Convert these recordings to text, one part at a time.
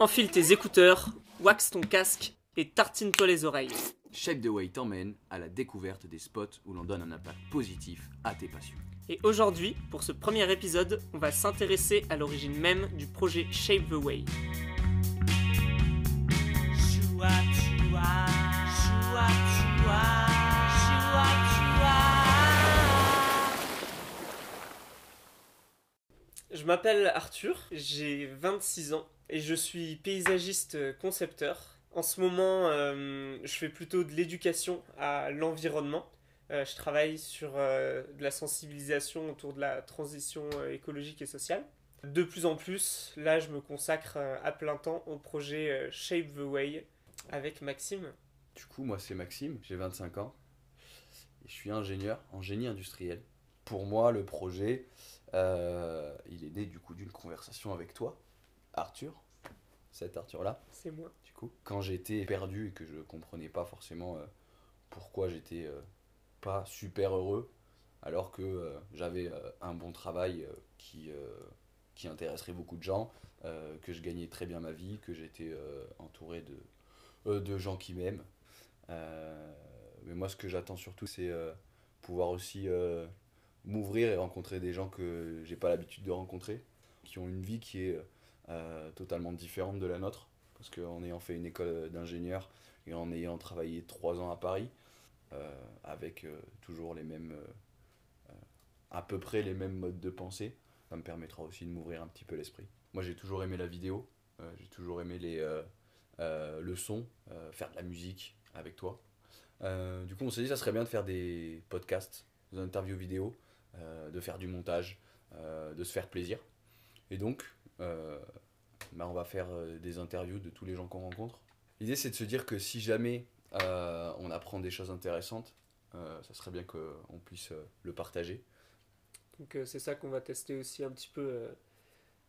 Enfile tes écouteurs, wax ton casque et tartine-toi les oreilles. Shape the Way t'emmène à la découverte des spots où l'on donne un impact positif à tes passions. Et aujourd'hui, pour ce premier épisode, on va s'intéresser à l'origine même du projet Shape the Way. Je m'appelle Arthur, j'ai 26 ans et je suis paysagiste concepteur. En ce moment, euh, je fais plutôt de l'éducation à l'environnement. Euh, je travaille sur euh, de la sensibilisation autour de la transition écologique et sociale. De plus en plus, là, je me consacre à plein temps au projet Shape the Way avec Maxime. Du coup, moi, c'est Maxime, j'ai 25 ans. Je suis ingénieur en génie industriel. Pour moi, le projet, il est né du coup d'une conversation avec toi, Arthur, cet Arthur-là. C'est moi. Du coup, quand j'étais perdu et que je comprenais pas forcément euh, pourquoi j'étais euh, pas super heureux, alors que euh, j'avais un bon travail qui, qui intéresserait beaucoup de gens, que je gagnais très bien ma vie, que j'étais entouré de, de gens qui m'aiment. mais moi, ce que j'attends surtout, c'est pouvoir aussi m'ouvrir et rencontrer des gens que j'ai pas l'habitude de rencontrer, qui ont une vie qui est totalement différente de la nôtre, parce qu'en ayant fait une école d'ingénieur et en ayant travaillé trois ans à Paris, euh, avec euh, toujours les mêmes, à peu près les mêmes modes de pensée, ça me permettra aussi de m'ouvrir un petit peu l'esprit. Moi j'ai toujours aimé la vidéo, j'ai toujours aimé les, le son, faire de la musique avec toi. du coup on s'est dit ça serait bien de faire des podcasts, des interviews vidéo, de faire du montage, de se faire plaisir. Et donc, euh, bah, on va faire euh, des interviews de tous les gens qu'on rencontre. L'idée, c'est de se dire que si jamais euh, on apprend des choses intéressantes, ça serait bien qu'on puisse le partager. Donc c'est ça qu'on va tester aussi un petit peu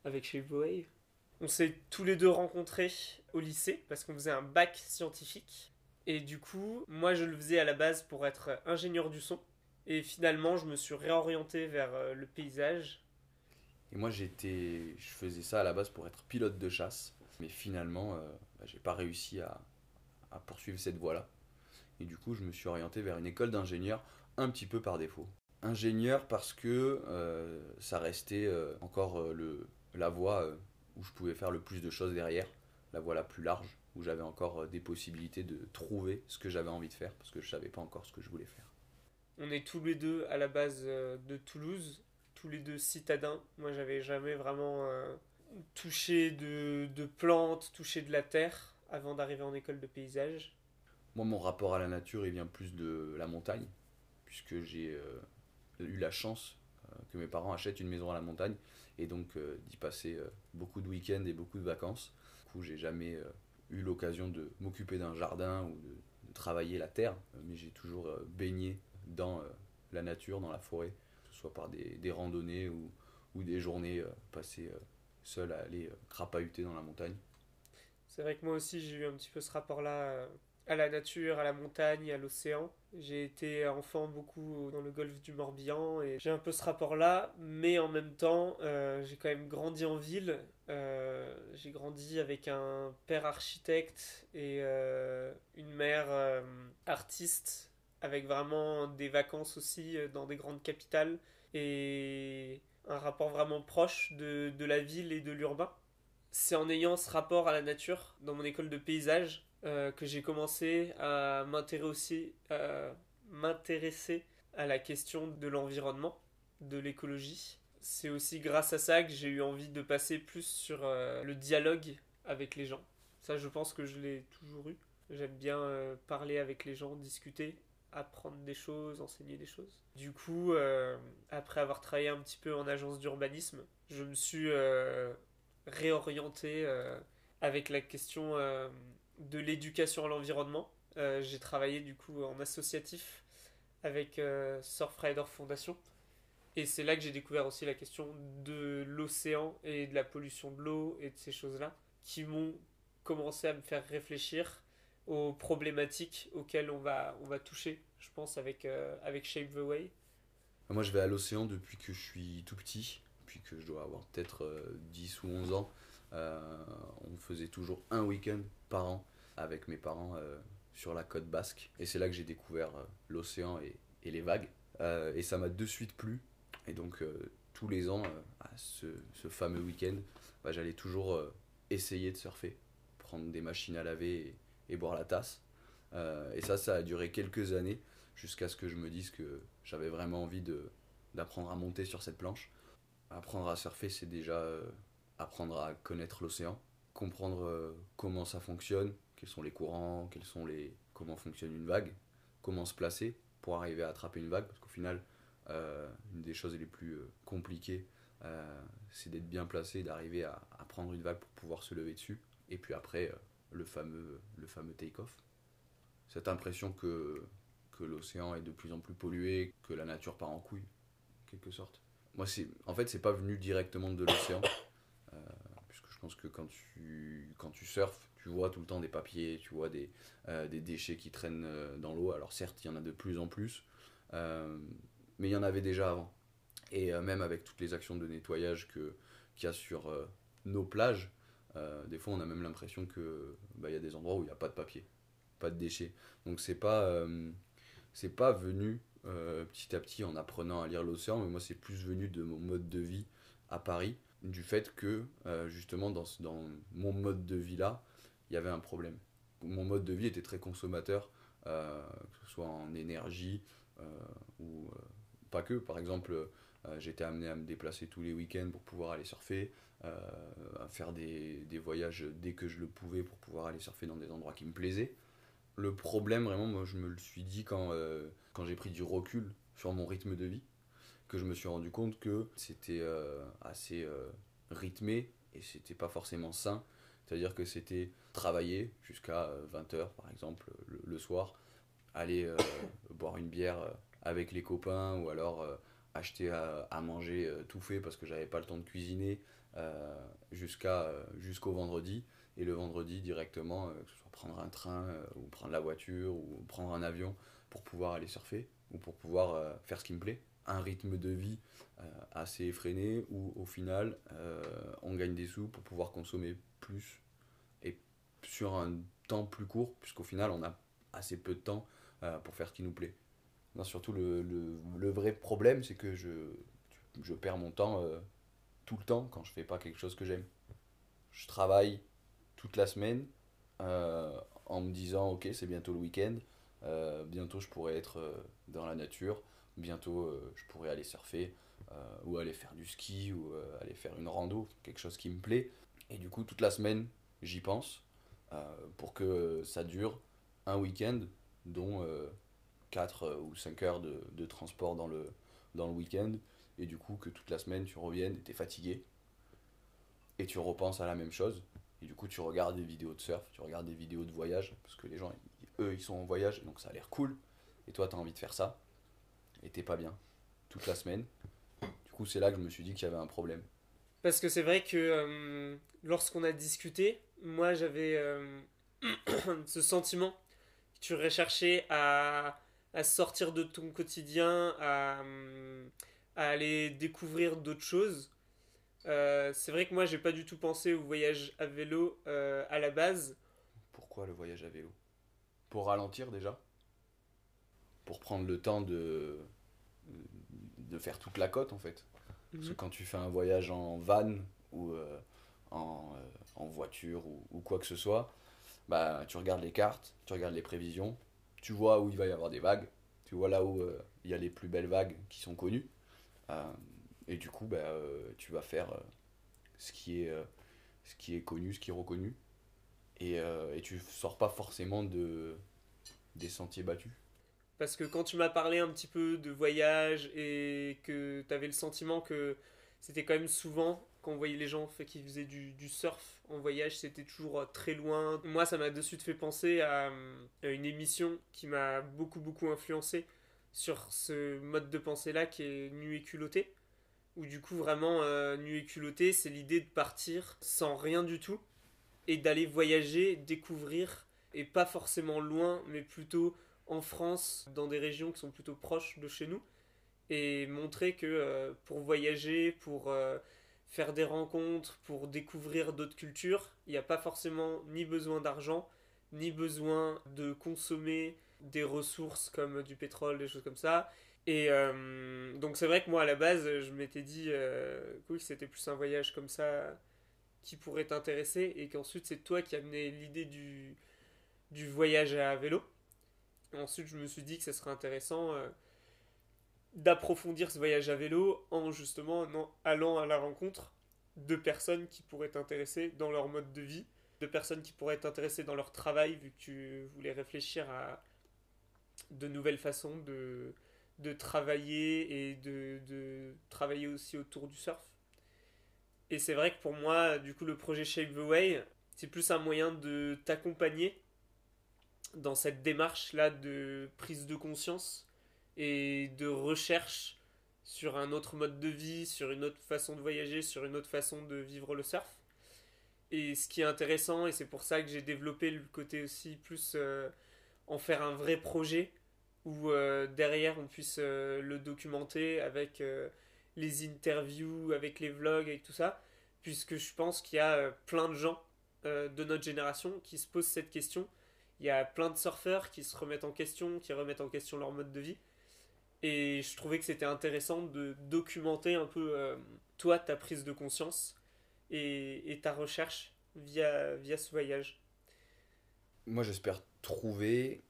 avec chez. On s'est tous les deux rencontrés au lycée parce qu'on faisait un bac scientifique. Et du coup, moi je le faisais à la base pour être ingénieur du son. Et finalement, je me suis réorienté vers le paysage et moi, j'étais, je faisais ça à la base pour être pilote de chasse. Mais finalement, euh, bah, j'ai pas réussi à, poursuivre cette voie-là. Et du coup, je me suis orienté vers une école d'ingénieur un petit peu par défaut. Ingénieur parce que euh, ça restait euh, encore le, la voie où je pouvais faire le plus de choses derrière, la voie la plus large, où j'avais encore des possibilités de trouver ce que j'avais envie de faire, parce que je savais pas encore ce que je voulais faire. On est tous les deux à la base de Toulouse tous les deux citadins. Moi, j'avais jamais vraiment euh, touché de, plantes, touché de la terre avant d'arriver en école de paysage. Moi, mon rapport à la nature, il vient plus de la montagne, puisque j'ai euh, eu la chance euh, que mes parents achètent une maison à la montagne et donc d'y passer beaucoup de week-ends et beaucoup de vacances. Du coup, j'ai jamais eu l'occasion de m'occuper d'un jardin ou de, travailler la terre, mais j'ai toujours baigné dans la nature, dans la forêt soit par des, des randonnées ou, ou, des journées euh, passées euh, seul à aller euh, crapahuter dans la montagne. C'est vrai que moi aussi j'ai eu un petit peu ce rapport-là à la nature, à la montagne, à l'océan. J'ai été enfant beaucoup dans le golfe du Morbihan et j'ai un peu ce rapport-là, mais en même temps, j'ai quand même grandi en ville. J'ai grandi avec un père architecte et une mère artiste avec vraiment des vacances aussi euh, dans des grandes capitales et un rapport vraiment proche de, la ville et de l'urbain. C'est en ayant ce rapport à la nature dans mon école de paysage euh, que j'ai commencé à m'intéresser euh, à la question de l'environnement, de l'écologie. C'est aussi grâce à ça que j'ai eu envie de passer plus sur le dialogue avec les gens. Ça, je pense que je l'ai toujours eu. J'aime bien parler avec les gens, discuter apprendre des choses, enseigner des choses. Du coup, euh, après avoir travaillé un petit peu en agence d'urbanisme, je me suis euh, réorienté euh, avec la question de l'éducation à l'environnement. J'ai travaillé du coup en associatif avec Surfrider Foundation. Et c'est là que j'ai découvert aussi la question de l'océan et de la pollution de l'eau et de ces choses-là qui m'ont commencé à me faire réfléchir aux problématiques auxquelles on va, on va toucher, je pense, avec, euh, avec Shape the Way Moi, je vais à l'océan depuis que je suis tout petit, depuis que je dois avoir peut-être 10 euh, ou 11 ans. on faisait toujours un week-end par an avec mes parents sur la côte basque. Et c'est là que j'ai découvert l'océan et, les vagues. et ça m'a de suite plu. Et donc tous les ans, à ce, fameux week-end, bah, j'allais toujours essayer de surfer, prendre des machines à laver boire la tasse. Euh, et ça, ça a duré quelques années jusqu'à ce que je me dise que j'avais vraiment envie de, d'apprendre à monter sur cette planche. Apprendre à surfer, c'est déjà euh, apprendre à connaître l'océan, comprendre euh, comment ça fonctionne, quels sont les courants, quels sont les, comment fonctionne une vague, comment se placer pour arriver à attraper une vague, parce qu'au final, une des choses les plus compliquées, c'est d'être bien placé, d'arriver à, prendre une vague pour pouvoir se lever dessus. Et puis après, le fameux, le fameux take-off. Cette impression que, que l'océan est de plus en plus pollué, que la nature part en couille, en quelque sorte. Moi, en fait, c'est pas venu directement de l'océan, euh, puisque je pense que quand tu, quand tu surfes, tu vois tout le temps des papiers, tu vois des, euh, des déchets qui traînent euh, dans l'eau. Alors certes, il y en a de plus en plus, mais il y en avait déjà avant. Et même avec toutes les actions de nettoyage qu'il y a sur nos plages, euh, des fois, on a même l'impression que bah, y a des endroits où il n'y a pas de papier, pas de déchets. Donc c'est pas euh, pas venu euh, petit à petit en apprenant à lire l'océan, mais moi c'est plus venu de mon mode de vie à Paris, du fait que justement dans, dans mon mode de vie là, il y avait un problème. Mon mode de vie était très consommateur, que ce soit en énergie ou pas que. Par exemple, j'étais amené à me déplacer tous les week-ends pour pouvoir aller surfer. Euh, à faire des, voyages dès que je le pouvais pour pouvoir aller surfer dans des endroits qui me plaisaient. Le problème, vraiment, moi, je me le suis dit quand, euh, quand j'ai pris du recul sur mon rythme de vie, que je me suis rendu compte que c'était euh, assez rythmé et c'était pas forcément sain. C'est-à-dire que c'était travailler jusqu'à 20h, par exemple, le, soir, aller boire une bière avec les copains ou alors acheter à, manger tout fait parce que j'avais pas le temps de cuisiner jusqu'à euh, jusqu'au vendredi. Et le vendredi, directement, euh, que ce soit prendre un train ou prendre la voiture ou prendre un avion pour pouvoir aller surfer ou pour pouvoir faire ce qui me plaît. Un rythme de vie assez effréné où au final on gagne des sous pour pouvoir consommer plus et sur un temps plus court, puisqu'au final on a assez peu de temps pour faire ce qui nous plaît. Surtout le, le, le vrai problème, c'est que je, je perds mon temps le temps quand je fais pas quelque chose que j'aime. Je travaille toute la semaine euh, en me disant ok c'est bientôt le week-end, euh, bientôt je pourrais être euh, dans la nature, bientôt je pourrais aller surfer ou aller faire du ski ou aller faire une rando, quelque chose qui me plaît. Et du coup toute la semaine j'y pense pour que ça dure un week-end dont 4 ou 5 heures de, de transport dans le, dans le week-end et du coup que toute la semaine tu reviennes et t'es fatigué, et tu repenses à la même chose, et du coup tu regardes des vidéos de surf, tu regardes des vidéos de voyage, parce que les gens, eux, ils sont en voyage, donc ça a l'air cool, et toi tu as envie de faire ça, et t'es pas bien, toute la semaine. Du coup c'est là que je me suis dit qu'il y avait un problème. Parce que c'est vrai que euh, lorsqu'on a discuté, moi j'avais euh, ce sentiment que tu recherchais à, à sortir de ton quotidien, à aller découvrir d'autres choses. Euh, c'est vrai que moi j'ai pas du tout pensé au voyage à vélo euh, à la base. Pourquoi le voyage à vélo? Pour ralentir déjà? Pour prendre le temps de, de faire toute la côte en fait? Parce que mhm. quand tu fais un voyage en van ou euh, en, en, voiture ou, ou, quoi que ce soit, bah, tu regardes les cartes, tu regardes les prévisions, tu vois où il va y avoir des vagues, tu vois là où il y a les plus belles vagues qui sont connues. Euh, et du coup, bah, euh, tu vas faire euh, ce, qui est, ce qui est connu, ce qui est reconnu. Et, et tu sors pas forcément de, des sentiers battus. Parce que quand tu m'as parlé un petit peu de voyage et que tu avais le sentiment que c'était quand même souvent quand on voyait les gens qui faisaient du, surf en voyage, c'était toujours très loin. Moi, ça m'a de suite fait penser à une émission qui m'a beaucoup beaucoup influencé sur ce mode de pensée là qui est nu et culotté où du coup vraiment euh, nu et culotté c'est l'idée de partir sans rien du tout et d'aller voyager découvrir et pas forcément loin mais plutôt en France dans des régions qui sont plutôt proches de chez nous et montrer que euh, pour voyager pour euh, faire des rencontres, pour découvrir d'autres cultures. Il n'y a pas forcément ni besoin d'argent, ni besoin de consommer des ressources comme du pétrole, des choses comme ça. Et euh, donc c'est vrai que moi à la base, je m'étais dit euh, c'était plus un voyage comme ça qui pourrait t'intéresser et qu'ensuite c'est toi qui amené l'idée du, du voyage à vélo. Ensuite je me suis dit que ce serait intéressant euh, d'approfondir ce voyage à vélo en justement allant à la rencontre de personnes qui pourraient t'intéresser dans leur mode de vie, de personnes qui pourraient t'intéresser dans leur travail vu que tu voulais réfléchir à de nouvelles façons de, de travailler et de, de travailler aussi autour du surf. Et c'est vrai que pour moi, du coup, le projet Shape the Way, c'est plus un moyen de t'accompagner dans cette démarche-là de prise de conscience et de recherche sur un autre mode de vie, sur une autre façon de voyager, sur une autre façon de vivre le surf. Et ce qui est intéressant, et c'est pour ça que j'ai développé le côté aussi plus euh, en faire un vrai projet, où euh, derrière on puisse euh, le documenter avec les interviews, avec les vlogs, et tout ça, puisque je pense qu'il y a plein de gens de notre génération qui se posent cette question. Il y a plein de surfeurs qui se remettent en question, qui remettent en question leur mode de vie. Et je trouvais que c'était intéressant de documenter un peu euh, toi, ta prise de conscience et, et, ta recherche via, via ce voyage. Moi, j'espère trouver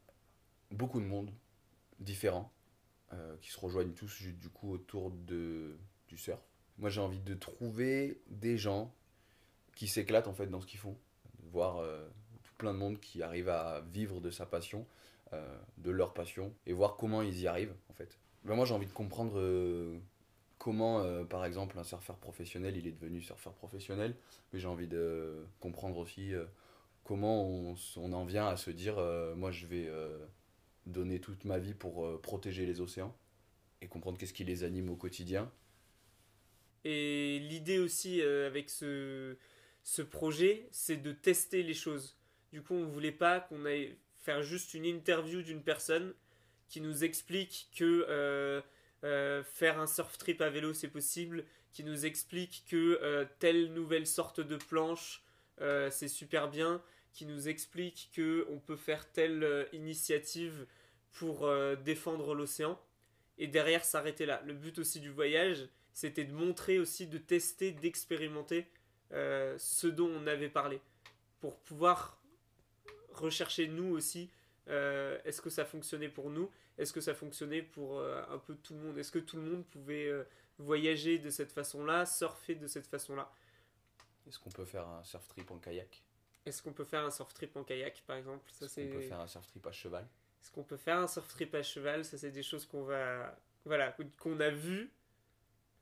beaucoup de monde différent euh, qui se rejoignent tous du coup autour de, du surf. Moi, j'ai envie de trouver des gens qui s'éclatent en fait dans ce qu'ils font. Voir euh, tout plein de monde qui arrive à vivre de sa passion euh, de leur passion et voir comment ils y arrivent en fait. Ben, moi j'ai envie de comprendre euh, comment euh, par exemple un surfeur professionnel il est devenu surfeur professionnel, mais j'ai envie de comprendre aussi comment on, en vient à se dire moi je vais donner toute ma vie pour protéger les océans et comprendre qu'est-ce qui les anime au quotidien. Et l'idée aussi avec ce, projet, c'est de tester les choses. Du coup, on voulait pas qu'on aille faire juste une interview d'une personne qui nous explique que euh, euh, faire un surf trip à vélo c'est possible, qui nous explique que euh, telle nouvelle sorte de planche c'est super bien, qui nous explique que on peut faire telle initiative pour défendre l'océan et derrière s'arrêter là. Le but aussi du voyage, c'était de montrer aussi, de tester, d'expérimenter ce dont on avait parlé pour pouvoir rechercher nous aussi. Euh, est-ce que ça fonctionnait pour nous? Est-ce que ça fonctionnait pour euh, un peu tout le monde? Est-ce que tout le monde pouvait euh, voyager de cette façon-là, surfer de cette façon-là? Est-ce qu'on peut faire un surf trip en kayak? Est-ce qu'on peut faire un surf trip en kayak, par exemple? Est-ce qu'on peut faire un surf trip à cheval? Est-ce qu'on peut faire un surf trip à cheval? Ça, c'est des choses qu'on va, voilà, qu'on a vues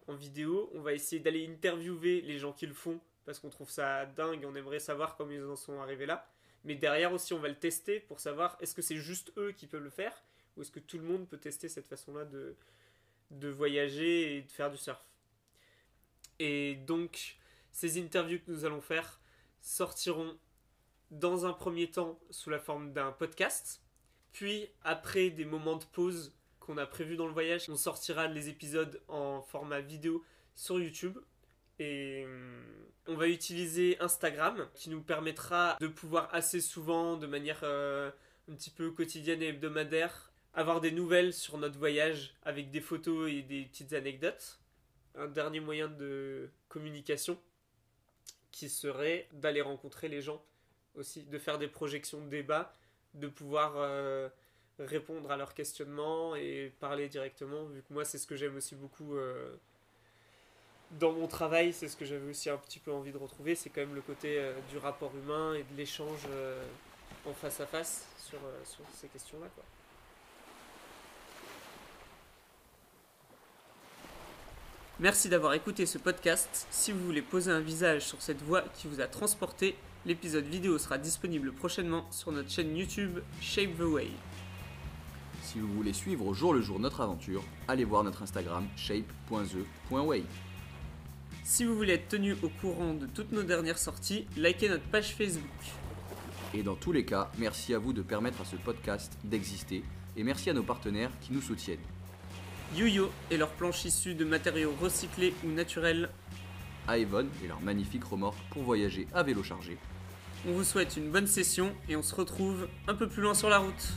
en vidéo. On va essayer d'aller interviewer les gens qui le font parce qu'on trouve ça dingue. On aimerait savoir comment ils en sont arrivés là. Mais derrière aussi, on va le tester pour savoir est-ce que c'est juste eux qui peuvent le faire ou est-ce que tout le monde peut tester cette façon-là de, de voyager et de faire du surf? Et donc, ces interviews que nous allons faire sortiront dans un premier temps sous la forme d'un podcast, puis après des moments de pause qu'on a prévus dans le voyage, on sortira les épisodes en format vidéo sur YouTube et hum, on va utiliser Instagram qui nous permettra de pouvoir assez souvent, de manière euh, un petit peu quotidienne et hebdomadaire, avoir des nouvelles sur notre voyage avec des photos et des petites anecdotes. Un dernier moyen de communication qui serait d'aller rencontrer les gens aussi, de faire des projections de débat, de pouvoir euh, répondre à leurs questionnements et parler directement, vu que moi c'est ce que j'aime aussi beaucoup. Euh, dans mon travail, c'est ce que j'avais aussi un petit peu envie de retrouver, c'est quand même le côté euh, du rapport humain et de l'échange en face à face sur, ces questions-là. Merci d'avoir écouté ce podcast. Si vous voulez poser un visage sur cette voix qui vous a transporté, l'épisode vidéo sera disponible prochainement sur notre chaîne YouTube Shape the Way. Si vous voulez suivre au jour le jour notre aventure, allez voir notre Instagram shape.the.way. Si vous voulez être tenu au courant de toutes nos dernières sorties, likez notre page Facebook. Et dans tous les cas, merci à vous de permettre à ce podcast d'exister et merci à nos partenaires qui nous soutiennent. YoYo et leurs planches issues de matériaux recyclés ou naturels. à Evon et leur magnifique remorque pour voyager à vélo chargé. On vous souhaite une bonne session et on se retrouve un peu plus loin sur la route.